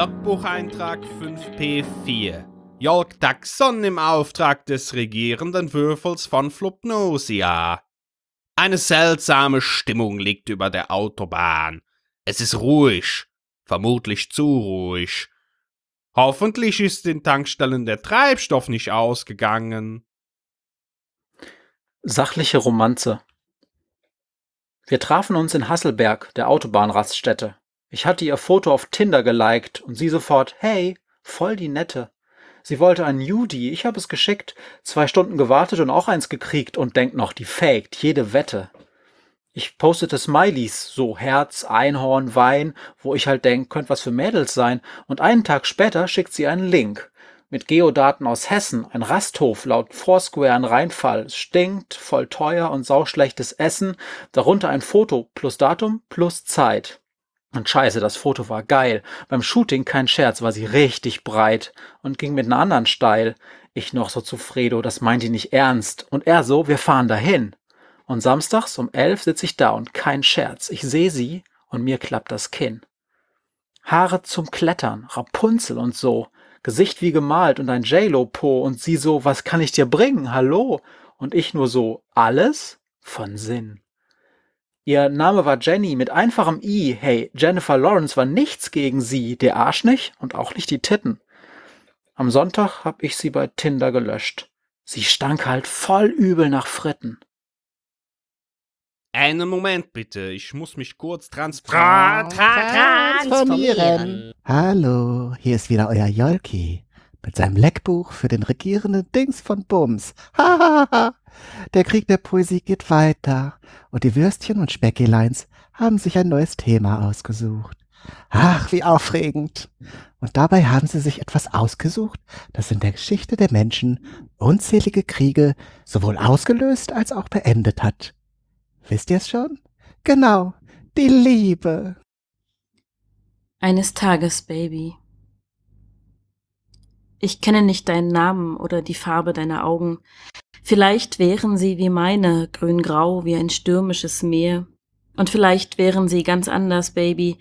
Logbucheintrag 5P4. Jörg Taxon im Auftrag des regierenden Würfels von Flupnosia. Eine seltsame Stimmung liegt über der Autobahn. Es ist ruhig, vermutlich zu ruhig. Hoffentlich ist den Tankstellen der Treibstoff nicht ausgegangen. Sachliche Romanze. Wir trafen uns in Hasselberg, der Autobahnraststätte. Ich hatte ihr Foto auf Tinder geliked und sie sofort, hey, voll die Nette. Sie wollte ein Judy, ich habe es geschickt, zwei Stunden gewartet und auch eins gekriegt und denkt noch, die faked, jede Wette. Ich postete Smileys, so Herz, Einhorn, Wein, wo ich halt denk, könnte was für Mädels sein, und einen Tag später schickt sie einen Link. Mit Geodaten aus Hessen, ein Rasthof laut Foursquare ein Reinfall, es stinkt, voll teuer und sauschlechtes Essen, darunter ein Foto plus Datum plus Zeit. Und scheiße, das Foto war geil. Beim Shooting, kein Scherz, war sie richtig breit und ging mit einer anderen steil. Ich noch so zu Fredo, das meint die nicht ernst. Und er so, wir fahren dahin. Und samstags um elf sitze ich da und kein Scherz. Ich sehe sie und mir klappt das Kinn. Haare zum Klettern, Rapunzel und so. Gesicht wie gemalt und ein J-Lo-Po und sie so, was kann ich dir bringen? Hallo? Und ich nur so, alles von Sinn. Ihr Name war Jenny mit einfachem I. Hey, Jennifer Lawrence war nichts gegen sie, der Arsch nicht und auch nicht die Titten. Am Sonntag hab ich sie bei Tinder gelöscht. Sie stank halt voll übel nach Fritten. Einen Moment bitte, ich muss mich kurz trans Tra tra transformieren. Hallo, hier ist wieder euer Jolki mit seinem Leckbuch für den regierenden Dings von Bums. Hahaha. Der Krieg der Poesie geht weiter und die Würstchen und Speckeleins haben sich ein neues Thema ausgesucht. Ach, wie aufregend. Und dabei haben sie sich etwas ausgesucht, das in der Geschichte der Menschen unzählige Kriege sowohl ausgelöst als auch beendet hat. Wisst ihr es schon? Genau, die Liebe. Eines Tages, Baby. Ich kenne nicht deinen Namen oder die Farbe deiner Augen. Vielleicht wären sie wie meine, grün-grau wie ein stürmisches Meer. Und vielleicht wären sie ganz anders, Baby.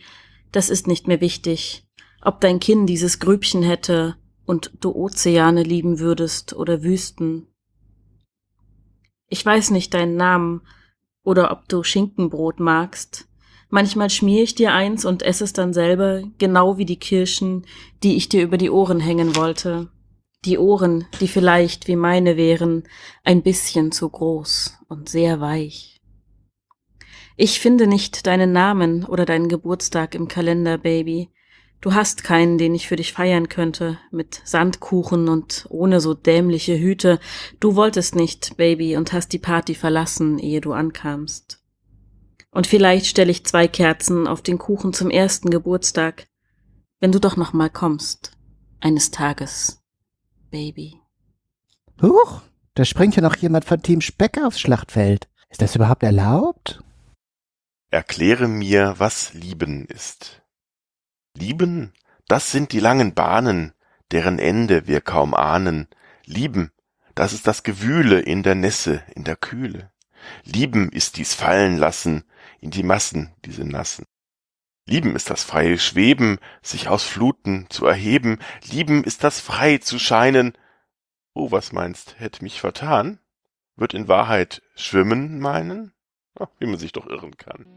Das ist nicht mehr wichtig. Ob dein Kinn dieses Grübchen hätte und du Ozeane lieben würdest oder Wüsten. Ich weiß nicht deinen Namen, oder ob du Schinkenbrot magst. Manchmal schmier ich dir eins und esse es dann selber, genau wie die Kirschen, die ich dir über die Ohren hängen wollte. Die Ohren, die vielleicht wie meine wären, ein bisschen zu groß und sehr weich. Ich finde nicht deinen Namen oder deinen Geburtstag im Kalender, Baby. Du hast keinen, den ich für dich feiern könnte, mit Sandkuchen und ohne so dämliche Hüte. Du wolltest nicht, Baby, und hast die Party verlassen, ehe du ankamst. Und vielleicht stelle ich zwei Kerzen auf den Kuchen zum ersten Geburtstag, wenn du doch noch mal kommst, eines Tages, Baby. Huch, da springt ja noch jemand von Team Speck aufs Schlachtfeld. Ist das überhaupt erlaubt? Erkläre mir, was Lieben ist. Lieben, das sind die langen Bahnen, deren Ende wir kaum ahnen. Lieben, das ist das Gewühle in der Nässe, in der Kühle. Lieben ist dies Fallenlassen in die Massen, diese Nassen. Lieben ist das freie Schweben, sich aus Fluten zu erheben. Lieben ist das frei zu scheinen. Oh, was meinst, hätt mich vertan? Wird in Wahrheit schwimmen meinen? Ach, wie man sich doch irren kann.